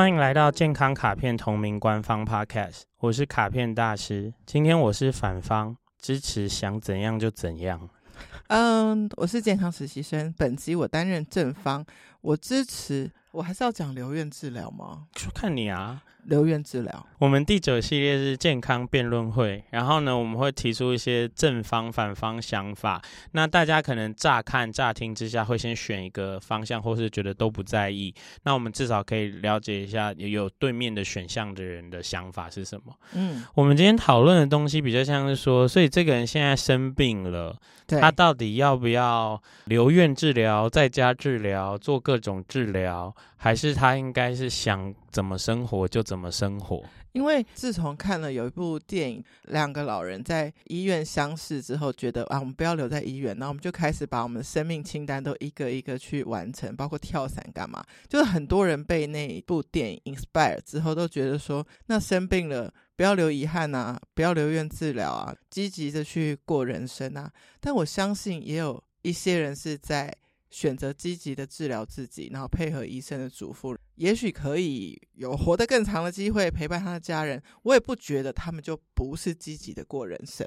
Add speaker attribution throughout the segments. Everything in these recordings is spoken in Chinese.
Speaker 1: 欢迎来到健康卡片同名官方 Podcast，我是卡片大师。今天我是反方，支持想怎样就怎样。
Speaker 2: 嗯，我是健康实习生，本集我担任正方，我支持。我还是要讲留院治疗吗？
Speaker 1: 就看你啊。
Speaker 2: 留院治疗，
Speaker 1: 我们第九系列是健康辩论会，然后呢，我们会提出一些正方、反方想法。那大家可能乍看、乍听之下，会先选一个方向，或是觉得都不在意。那我们至少可以了解一下，有对面的选项的人的想法是什么。嗯，我们今天讨论的东西比较像是说，所以这个人现在生病了，他到底要不要留院治疗、在家治疗、做各种治疗，还是他应该是想怎么生活就怎么生活？
Speaker 2: 因为自从看了有一部电影，两个老人在医院相识之后，觉得啊，我们不要留在医院，那我们就开始把我们的生命清单都一个一个去完成，包括跳伞干嘛。就是很多人被那一部电影 inspire 之后，都觉得说，那生病了不要留遗憾啊，不要留院治疗啊，积极的去过人生啊。但我相信也有一些人是在。选择积极的治疗自己，然后配合医生的嘱咐，也许可以有活得更长的机会，陪伴他的家人。我也不觉得他们就不是积极的过人生。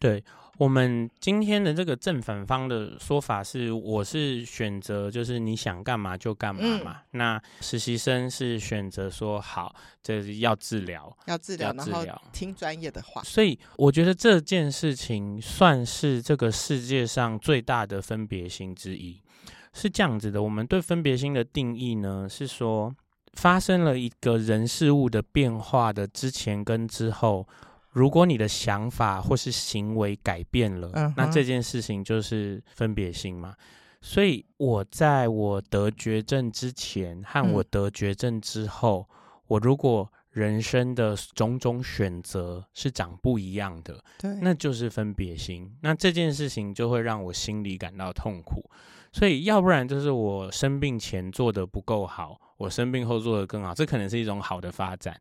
Speaker 1: 对，我们今天的这个正反方的说法是，我是选择就是你想干嘛就干嘛嘛。嗯、那实习生是选择说好，这是要治疗，
Speaker 2: 要治疗，然后听专业的话。
Speaker 1: 所以我觉得这件事情算是这个世界上最大的分别心之一。是这样子的，我们对分别心的定义呢，是说发生了一个人事物的变化的之前跟之后。如果你的想法或是行为改变了，uh huh. 那这件事情就是分别心嘛。所以我在我得绝症之前和我得绝症之后，嗯、我如果人生的种种选择是长不一样的，对，那就是分别心。那这件事情就会让我心里感到痛苦。所以要不然就是我生病前做的不够好，我生病后做的更好，这可能是一种好的发展。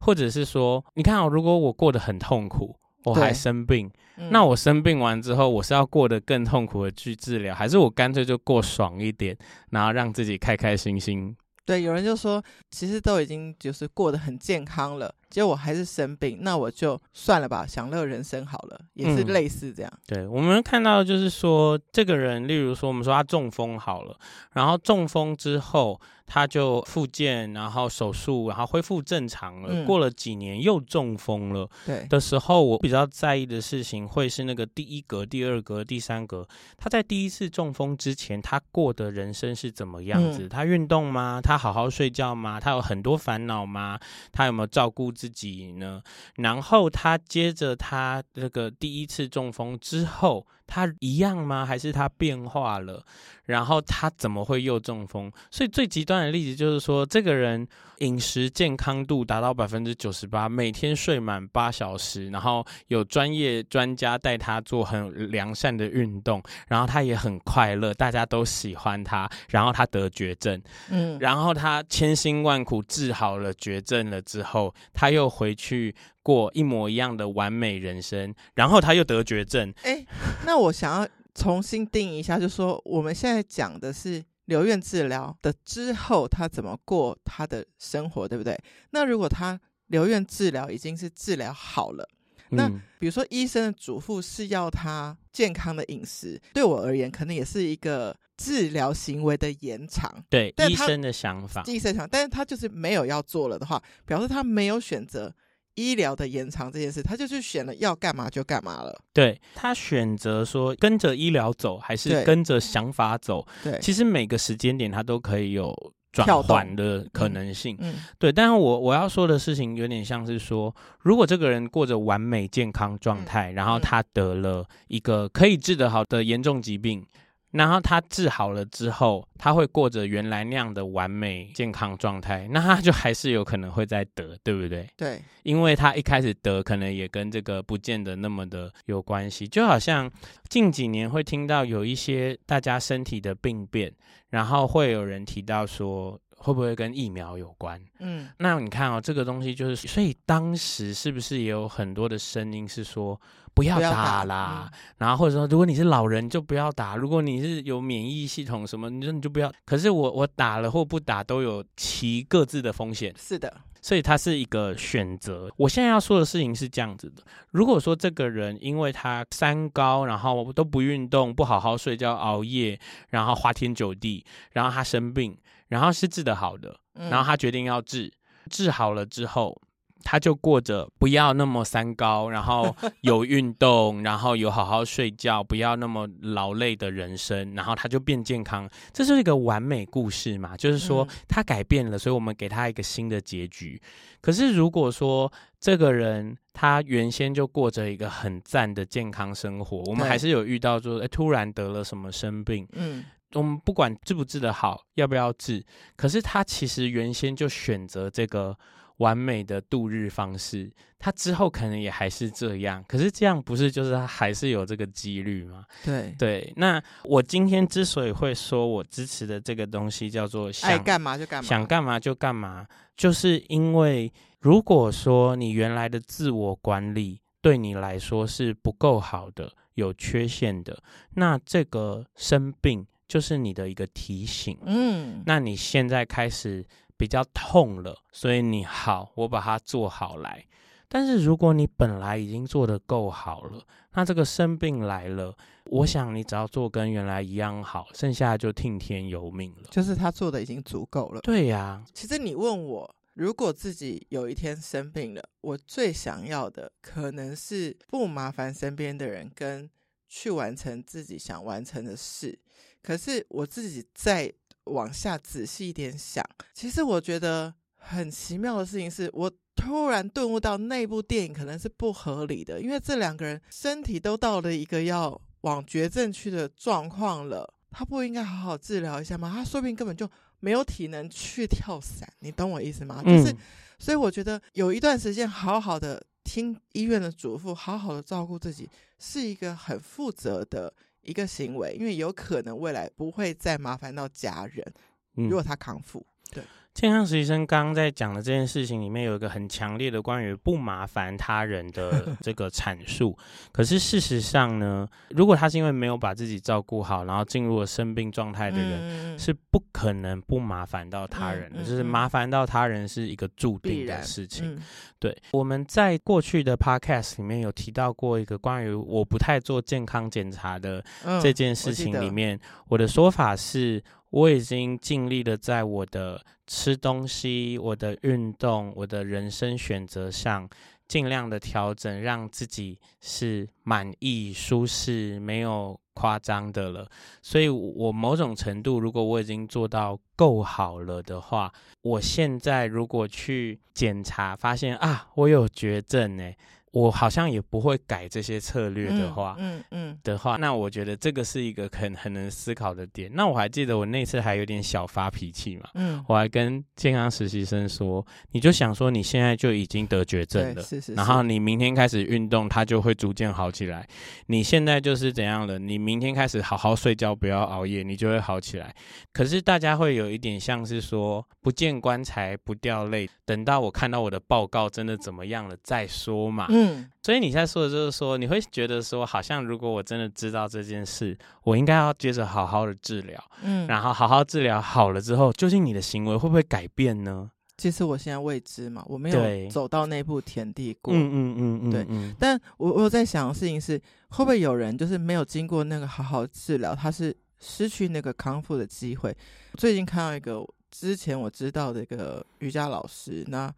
Speaker 1: 或者是说，你看哦，如果我过得很痛苦，我还生病，嗯、那我生病完之后，我是要过得更痛苦的去治疗，还是我干脆就过爽一点，然后让自己开开心心？
Speaker 2: 对，有人就说，其实都已经就是过得很健康了。结果我还是生病，那我就算了吧，享乐人生好了，也是类似这样。
Speaker 1: 嗯、对，我们看到就是说，这个人，例如说，我们说他中风好了，然后中风之后他就复健，然后手术，然后恢复正常了。嗯、过了几年又中风了，对的时候，我比较在意的事情会是那个第一格、第二格、第三格，他在第一次中风之前，他过的人生是怎么样子？嗯、他运动吗？他好好睡觉吗？他有很多烦恼吗？他有没有照顾？自己呢？然后他接着他这个第一次中风之后，他一样吗？还是他变化了？然后他怎么会又中风？所以最极端的例子就是说，这个人饮食健康度达到百分之九十八，每天睡满八小时，然后有专业专家带他做很良善的运动，然后他也很快乐，大家都喜欢他。然后他得绝症，嗯，然后他千辛万苦治好了绝症了之后，他又回去过一模一样的完美人生，然后他又得绝症。
Speaker 2: 哎，那我想要。重新定义一下，就说我们现在讲的是留院治疗的之后，他怎么过他的生活，对不对？那如果他留院治疗已经是治疗好了，嗯、那比如说医生的嘱咐是要他健康的饮食，对我而言可能也是一个治疗行为的延长。
Speaker 1: 对，医生的想法，
Speaker 2: 医生想，但是他就是没有要做了的话，表示他没有选择。医疗的延长这件事，他就去选了要干嘛就干嘛了。
Speaker 1: 对，他选择说跟着医疗走，还是跟着想法走？对，其实每个时间点他都可以有转换的可能性。嗯，嗯对。但是我我要说的事情有点像是说，如果这个人过着完美健康状态，嗯、然后他得了一个可以治得好的严重疾病。然后他治好了之后，他会过着原来那样的完美健康状态，那他就还是有可能会再得，对不对？对，因为他一开始得，可能也跟这个不见得那么的有关系。就好像近几年会听到有一些大家身体的病变，然后会有人提到说。会不会跟疫苗有关？
Speaker 2: 嗯，
Speaker 1: 那你看哦，这个东西就是，所以当时是不是也有很多的声音是说不要打啦，
Speaker 2: 打嗯、
Speaker 1: 然后或者说如果你是老人就不要打，如果你是有免疫系统什么，你说你就不要。可是我我打了或不打都有其各自的风险。
Speaker 2: 是的。
Speaker 1: 所以它是一个选择。我现在要说的事情是这样子的：如果说这个人因为他三高，然后都不运动、不好好睡觉、熬夜，然后花天酒地，然后他生病，然后是治得好的，然后他决定要治，治好了之后。他就过着不要那么三高，然后有运动，然后有好好睡觉，不要那么劳累的人生，然后他就变健康。这是一个完美故事嘛？就是说他改变了，所以我们给他一个新的结局。可是如果说这个人他原先就过着一个很赞的健康生活，我们还是有遇到说，哎，突然得了什么生病，嗯，我们不管治不治得好，要不要治，可是他其实原先就选择这个。完美的度日方式，他之后可能也还是这样，可是这样不是就是他还是有这个几率吗？
Speaker 2: 对
Speaker 1: 对，那我今天之所以会说我支持的这个东西叫做
Speaker 2: 爱干嘛就干嘛，
Speaker 1: 想干嘛就干嘛，就是因为如果说你原来的自我管理对你来说是不够好的、有缺陷的，那这个生病就是你的一个提醒。嗯，那你现在开始。比较痛了，所以你好，我把它做好来。但是如果你本来已经做得够好了，那这个生病来了，我想你只要做跟原来一样好，剩下就听天由命了。
Speaker 2: 就是他做的已经足够了。
Speaker 1: 对呀，
Speaker 2: 其实你问我，如果自己有一天生病了，我最想要的可能是不麻烦身边的人，跟去完成自己想完成的事。可是我自己再。往下仔细一点想，其实我觉得很奇妙的事情是，我突然顿悟到那部电影可能是不合理的，因为这两个人身体都到了一个要往绝症去的状况了，他不应该好好治疗一下吗？他说不定根本就没有体能去跳伞，你懂我意思吗？就是，所以我觉得有一段时间好好的听医院的嘱咐，好好的照顾自己，是一个很负责的。一个行为，因为有可能未来不会再麻烦到家人。如果他康复，对。
Speaker 1: 健康实习生刚刚在讲的这件事情里面有一个很强烈的关于不麻烦他人的 这个阐述，可是事实上呢，如果他是因为没有把自己照顾好，然后进入了生病状态的人，是不可能不麻烦到他人的，就是麻烦到他人是一个注定的事情。对，我们在过去的 podcast 里面有提到过一个关于我不太做健康检查的这件事情里面，我的说法是。我已经尽力的在我的吃东西、我的运动、我的人生选择上，尽量的调整，让自己是满意、舒适、没有夸张的了。所以，我某种程度，如果我已经做到够好了的话，我现在如果去检查，发现啊，我有绝症呢。我好像也不会改这些策略的话，嗯嗯，嗯的话，那我觉得这个是一个很很能思考的点。那我还记得我那次还有点小发脾气嘛，嗯，我还跟健康实习生说，你就想说你现在就已经得绝症了，是是是，然后你明天开始运动，它就会逐渐好起来。你现在就是怎样了？你明天开始好好睡觉，不要熬夜，你就会好起来。可是大家会有一点像是说，不见棺材不掉泪，等到我看到我的报告真的怎么样了再说嘛。嗯嗯，所以你现在说的就是说，你会觉得说，好像如果我真的知道这件事，我应该要接着好好的治疗，嗯，然后好好治疗好了之后，究竟你的行为会不会改变呢？
Speaker 2: 其实我现在未知嘛，我没有走到那步田地过，嗯嗯嗯嗯，嗯，对。但我我在想的事情是，会不会有人就是没有经过那个好好治疗，他是失去那个康复的机会？最近看到一个之前我知道的一个瑜伽老师，那。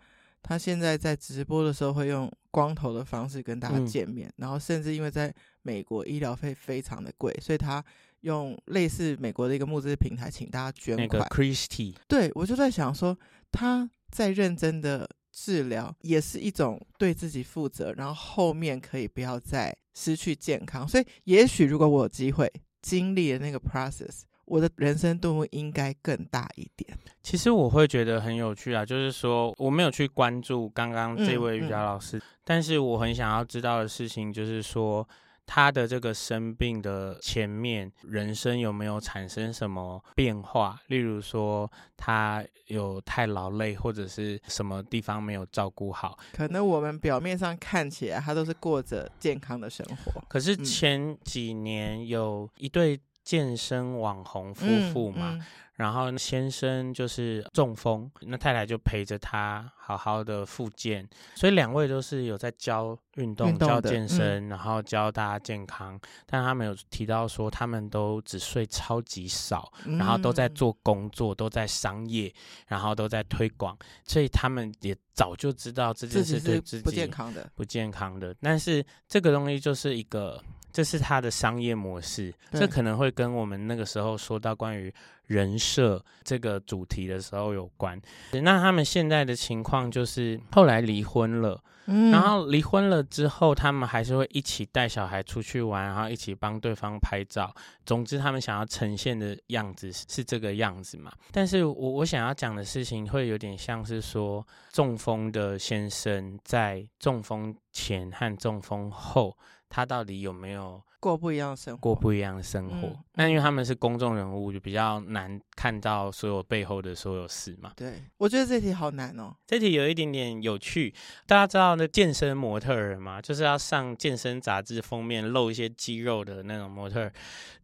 Speaker 2: 他现在在直播的时候会用光头的方式跟大家见面，嗯、然后甚至因为在美国医疗费非常的贵，所以他用类似美国的一个募资平台请大家捐款。
Speaker 1: 那个 Christie，
Speaker 2: 对，我就在想说，他在认真的治疗，也是一种对自己负责，然后后面可以不要再失去健康。所以，也许如果我有机会经历了那个 process。我的人生顿悟应该更大一点。
Speaker 1: 其实我会觉得很有趣啊，就是说我没有去关注刚刚这位瑜伽老师，嗯嗯、但是我很想要知道的事情就是说，他的这个生病的前面，人生有没有产生什么变化？例如说，他有太劳累，或者是什么地方没有照顾好？
Speaker 2: 可能我们表面上看起来，他都是过着健康的生活。
Speaker 1: 可是前几年有一对健身网红夫妇嘛。嗯嗯然后先生就是中风，那太太就陪着他好好的复健，所以两位都是有在教运动、教健身，嗯、然后教大家健康。但他们有提到说，他们都只睡超级少，嗯、然后都在做工作，都在商业，然后都在推广，所以他们也早就知道这件事对自己
Speaker 2: 不健康的，
Speaker 1: 不健康的。但是这个东西就是一个。这是他的商业模式，这可能会跟我们那个时候说到关于人设这个主题的时候有关。那他们现在的情况就是后来离婚了，嗯，然后离婚了之后，他们还是会一起带小孩出去玩，然后一起帮对方拍照。总之，他们想要呈现的样子是这个样子嘛。但是我我想要讲的事情会有点像是说，中风的先生在中风前和中风后。他到底有没有
Speaker 2: 过不一样的生活？
Speaker 1: 过不一样的生活？嗯、那因为他们是公众人物，就比较难看到所有背后的所有事嘛。
Speaker 2: 对，我觉得这题好难哦。
Speaker 1: 这题有一点点有趣。大家知道那健身模特儿吗？就是要上健身杂志封面露一些肌肉的那种模特儿。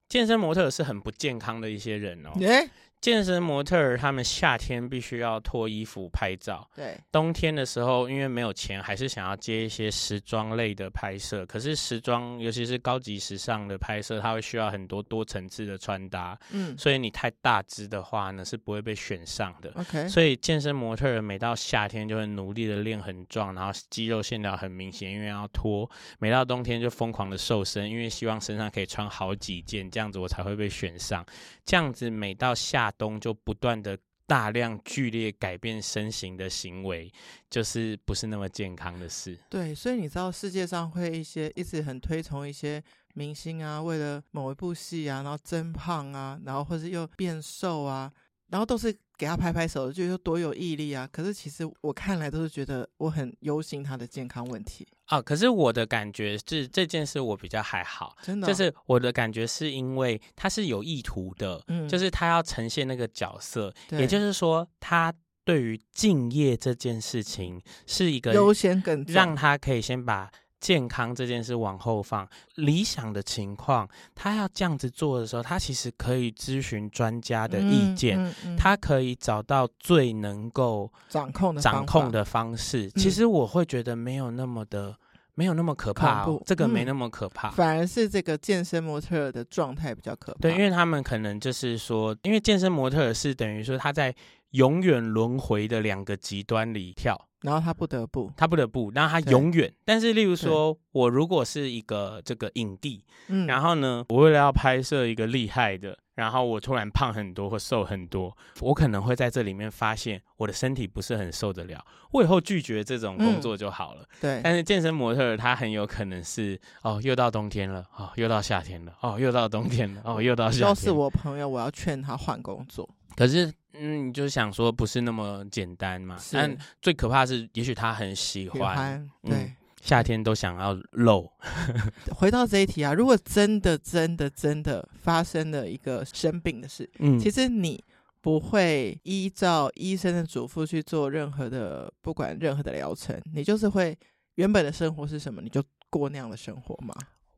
Speaker 1: 健身模特儿是很不健康的一些人哦。欸健身模特儿他们夏天必须要脱衣服拍照，
Speaker 2: 对。
Speaker 1: 冬天的时候，因为没有钱，还是想要接一些时装类的拍摄。可是时装，尤其是高级时尚的拍摄，它会需要很多多层次的穿搭。嗯。所以你太大只的话呢，是不会被选上的。
Speaker 2: OK。
Speaker 1: 所以健身模特儿每到夏天就会努力的练很壮，然后肌肉线条很明显，因为要脱。每到冬天就疯狂的瘦身，因为希望身上可以穿好几件，这样子我才会被选上。这样子每到夏。东就不断的大量剧烈改变身形的行为，就是不是那么健康的事。
Speaker 2: 对，所以你知道世界上会一些一直很推崇一些明星啊，为了某一部戏啊，然后增胖啊，然后或是又变瘦啊，然后都是。给他拍拍手，就说多有毅力啊！可是其实我看来都是觉得我很忧心他的健康问题
Speaker 1: 啊。可是我的感觉是这件事我比较还好，
Speaker 2: 真的，
Speaker 1: 就是我的感觉是因为他是有意图的，嗯，就是他要呈现那个角色，也就是说他对于敬业这件事情是一个
Speaker 2: 优先更
Speaker 1: 让他可以先把。健康这件事往后放，理想的情况，他要这样子做的时候，他其实可以咨询专家的意见，嗯嗯嗯、他可以找到最能够
Speaker 2: 掌控的
Speaker 1: 掌控的方式。嗯、其实我会觉得没有那么的，没有那么可怕，哦，这个没那么可怕，嗯，
Speaker 2: 反而是这个健身模特的状态比较可怕。
Speaker 1: 对，因为他们可能就是说，因为健身模特是等于说他在永远轮回的两个极端里跳。
Speaker 2: 然后他不得不，
Speaker 1: 他不得不，然后他永远。但是，例如说，我如果是一个这个影帝，嗯，然后呢，我为了要拍摄一个厉害的，然后我突然胖很多或瘦很多，我可能会在这里面发现我的身体不是很受得了，我以后拒绝这种工作就好了。
Speaker 2: 嗯、对。
Speaker 1: 但是健身模特他很有可能是哦，又到冬天了，哦，又到夏天了，哦，又到冬天了，哦，又到夏天了。要
Speaker 2: 是我朋友，我要劝他换工作。
Speaker 1: 可是。嗯，你就是想说不是那么简单嘛？但最可怕的是，也许他很喜欢，喜欢对、嗯，夏天都想要露。
Speaker 2: 回到这一题啊，如果真的、真的、真的发生了一个生病的事，嗯，其实你不会依照医生的嘱咐去做任何的，不管任何的疗程，你就是会原本的生活是什么，你就过那样的生活吗？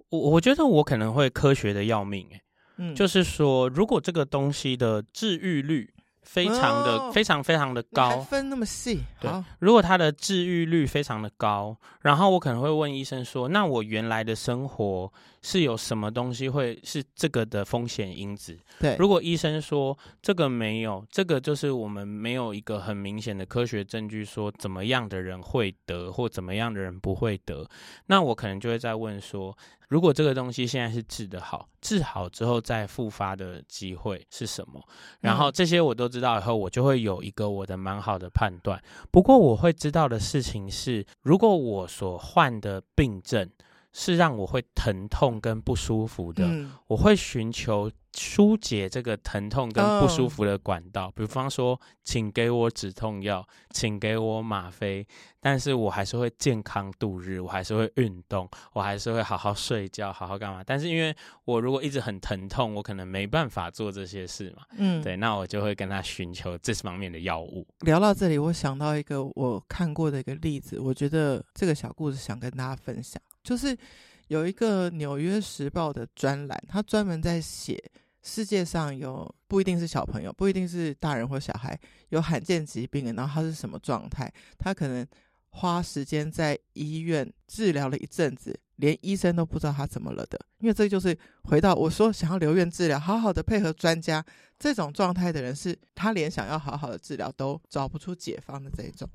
Speaker 1: 我我觉得我可能会科学的要命、欸，嗯，就是说，如果这个东西的治愈率。非常的、哦、非常非常的高，
Speaker 2: 分那么细。
Speaker 1: 对，如果他的治愈率非常的高，然后我可能会问医生说：“那我原来的生活是有什么东西会是这个的风险因子？”
Speaker 2: 对，
Speaker 1: 如果医生说这个没有，这个就是我们没有一个很明显的科学证据说怎么样的人会得或怎么样的人不会得，那我可能就会再问说。如果这个东西现在是治得好，治好之后再复发的机会是什么？然后这些我都知道以后，我就会有一个我的蛮好的判断。不过我会知道的事情是，如果我所患的病症是让我会疼痛跟不舒服的，
Speaker 2: 嗯、
Speaker 1: 我会寻求疏解这个疼痛跟不舒服的管道，哦、比方说，请给我止痛药，请给我吗啡，但是我还是会健康度日，我还是会运动，我还是会好好睡觉，好好干嘛。但是因为我如果一直很疼痛，我可能没办法做这些事嘛，
Speaker 2: 嗯，
Speaker 1: 对，那我就会跟他寻求这方面的药物。
Speaker 2: 聊到这里，我想到一个我看过的一个例子，我觉得这个小故事想跟大家分享。就是有一个《纽约时报》的专栏，他专门在写世界上有不一定是小朋友，不一定是大人或小孩有罕见疾病，然后他是什么状态？他可能花时间在医院治疗了一阵子，连医生都不知道他怎么了的。因为这就是回到我说想要留院治疗，好好的配合专家，这种状态的人是他连想要好好的治疗都找不出解方的这种。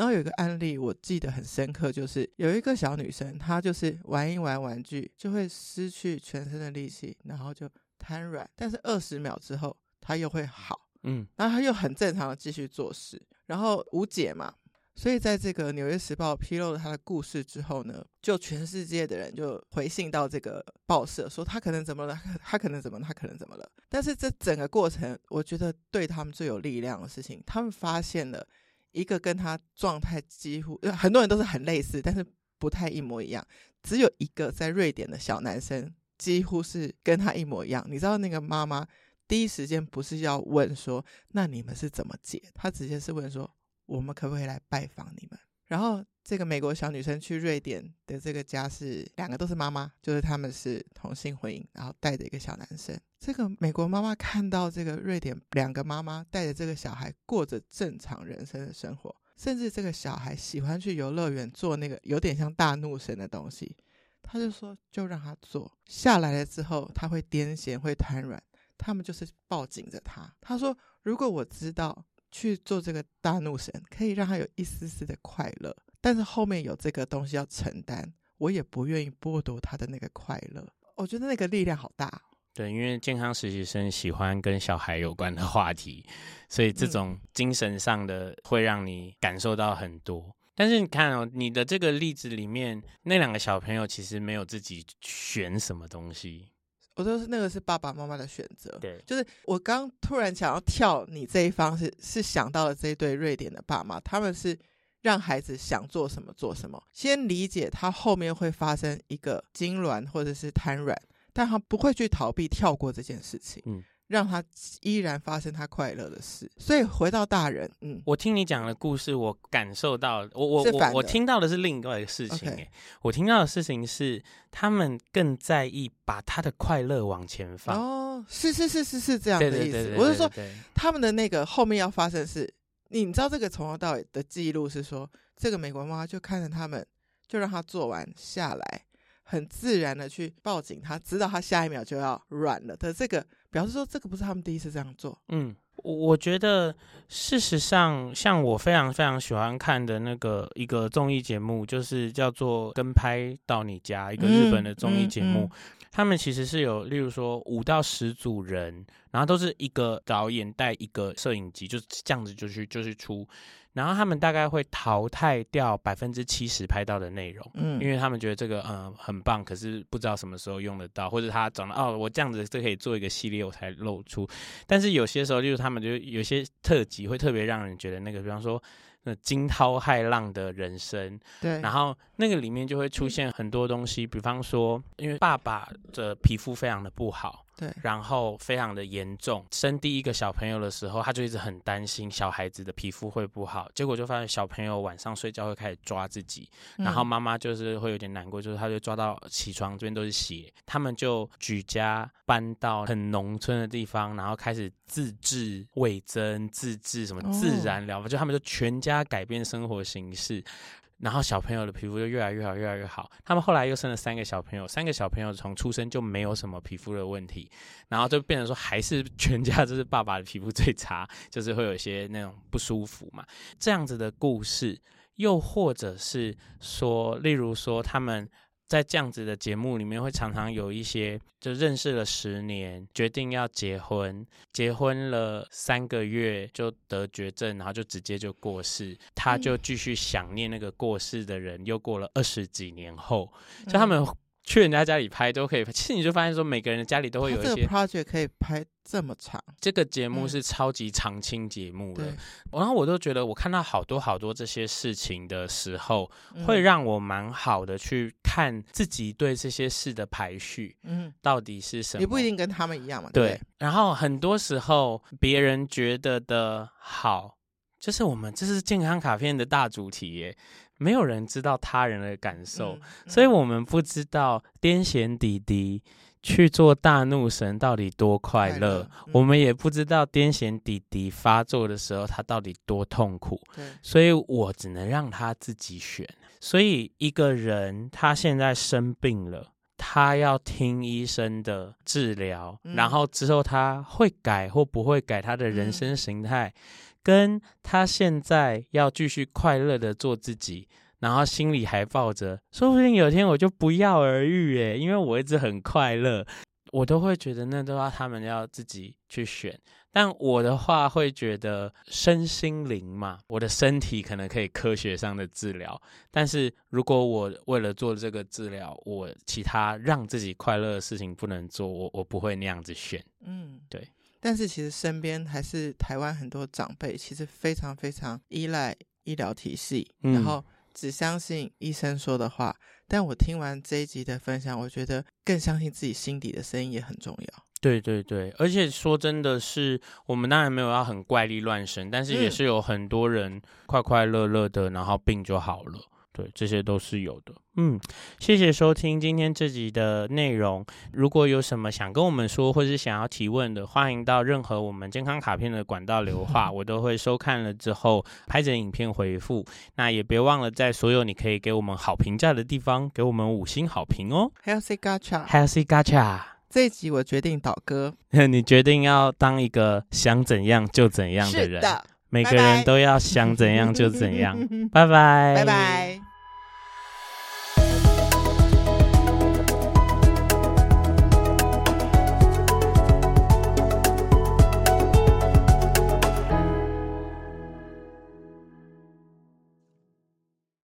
Speaker 2: 然后有一个案例，我记得很深刻，就是有一个小女生，她就是玩一玩玩具就会失去全身的力气，然后就瘫软。但是二十秒之后，她又会好，
Speaker 1: 嗯，
Speaker 2: 然后她又很正常的继续做事，然后无解嘛。所以在这个《纽约时报》披露了她的故事之后呢，就全世界的人就回信到这个报社，说她可能怎么了，她可能怎么，她可能怎么了。但是这整个过程，我觉得对他们最有力量的事情，他们发现了。一个跟他状态几乎，很多人都是很类似，但是不太一模一样。只有一个在瑞典的小男生，几乎是跟他一模一样。你知道那个妈妈第一时间不是要问说，那你们是怎么解？他直接是问说，我们可不可以来拜访你们？然后。这个美国小女生去瑞典的这个家是两个都是妈妈，就是他们是同性婚姻，然后带着一个小男生。这个美国妈妈看到这个瑞典两个妈妈带着这个小孩过着正常人生的生活，甚至这个小孩喜欢去游乐园做那个有点像大怒神的东西，他就说就让他做。下来了之后他会癫痫会瘫软，他们就是抱紧着他。他说如果我知道去做这个大怒神可以让他有一丝丝的快乐。但是后面有这个东西要承担，我也不愿意剥夺他的那个快乐。我觉得那个力量好大。
Speaker 1: 对，因为健康实习生喜欢跟小孩有关的话题，所以这种精神上的会让你感受到很多。嗯、但是你看哦，你的这个例子里面，那两个小朋友其实没有自己选什么东西。
Speaker 2: 我说是那个是爸爸妈妈的选择。
Speaker 1: 对，
Speaker 2: 就是我刚突然想要跳你这一方是，是是想到了这一对瑞典的爸妈，他们是。让孩子想做什么做什么，先理解他后面会发生一个痉挛或者是瘫软，但他不会去逃避跳过这件事情，嗯，让他依然发生他快乐的事。所以回到大人，嗯，
Speaker 1: 我听你讲的故事，我感受到，我我我我听到的是另外一个事情，哎，Okay. 我听到的事情是他们更在意把他的快乐往前放。
Speaker 2: 哦，是是是是是这样的意思。我是说，他们的那个后面要发生的是。你知道这个从头到尾的记录是说，这个美国妈妈就看着他们，就让他做完下来，很自然的去抱紧他，知道他下一秒就要软了的这个，表示说这个不是他们第一次这样做。
Speaker 1: 嗯，我觉得事实上，像我非常非常喜欢看的那个一个综艺节目，就是叫做《跟拍到你家》，一个日本的综艺节目。嗯嗯嗯他们其实是有，例如说五到十组人，然后都是一个导演带一个摄影机，就是这样子就去就去出，然后他们大概会淘汰掉百分之七十拍到的内容，嗯，因为他们觉得这个嗯、呃、很棒，可是不知道什么时候用得到，或者他长得哦，我这样子就可以做一个系列我才露出，但是有些时候就是他们就有些特辑会特别让人觉得那个，比方说。那惊涛骇浪的人生，
Speaker 2: 对，
Speaker 1: 然后那个里面就会出现很多东西，比方说，因为爸爸的皮肤非常的不好。
Speaker 2: 对，然
Speaker 1: 后非常的严重。生第一个小朋友的时候，他就一直很担心小孩子的皮肤会不好。结果就发现小朋友晚上睡觉会开始抓自己，嗯、然后妈妈就是会有点难过，就是他就抓到起床这边都是血。他们就举家搬到很农村的地方，然后开始自制味增，自制什么自然疗法，哦、就他们就全家改变生活形式。然后小朋友的皮肤就越来越好，越来越好。他们后来又生了三个小朋友，三个小朋友从出生就没有什么皮肤的问题，然后就变成说还是全家就是爸爸的皮肤最差，就是会有一些那种不舒服嘛。这样子的故事，又或者是说，例如说他们在这样子的节目里面，会常常有一些就认识了十年，决定要结婚，结婚了三个月就得绝症，然后就直接就过世，他就继续想念那个过世的人，又过了二十几年后，就他们。去人家家里拍都可以，其实你就发现说，每个人的家里都会有一些。
Speaker 2: 这个 project 可以拍这么长，
Speaker 1: 这个节目是超级长青节目的。然后我都觉得，我看到好多好多这些事情的时候，会让我蛮好的去看自己对这些事的排序，嗯，到底是什么？
Speaker 2: 你不一定跟他们一样嘛，
Speaker 1: 对。
Speaker 2: 对。
Speaker 1: 然后很多时候，别人觉得的好，就是我们这是健康卡片的大主题耶。没有人知道他人的感受，嗯嗯、所以我们不知道癫痫弟弟去做大怒神到底多快乐，嗯、我们也不知道癫痫弟弟发作的时候他到底多痛苦。所以我只能让他自己选。所以一个人他现在生病了，他要听医生的治疗，嗯、然后之后他会改或不会改他的人生形态。嗯跟他现在要继续快乐的做自己，然后心里还抱着，说不定有一天我就不药而愈诶，因为我一直很快乐，我都会觉得那都要他们要自己去选。但我的话会觉得身心灵嘛，我的身体可能可以科学上的治疗，但是如果我为了做这个治疗，我其他让自己快乐的事情不能做，我我不会那样子选。嗯，对。
Speaker 2: 但是其实身边还是台湾很多长辈，其实非常非常依赖医疗体系，嗯、然后只相信医生说的话。但我听完这一集的分享，我觉得更相信自己心底的声音也很重要。
Speaker 1: 对对对，而且说真的是，我们当然没有要很怪力乱神，但是也是有很多人快快乐乐的，然后病就好了。对，这些都是有的。嗯，谢谢收听今天这集的内容。如果有什么想跟我们说，或是想要提问的，欢迎到任何我们健康卡片的管道留话，我都会收看了之后拍成影片回复。那也别忘了在所有你可以给我们好评价的地方，给我们五星好评哦。
Speaker 2: Healthy
Speaker 1: Gacha，Healthy Gacha。
Speaker 2: 这一集我决定倒戈，
Speaker 1: 你决定要当一个想怎样就怎样的人。是的，每个人都要想怎样就怎样。拜拜，拜拜。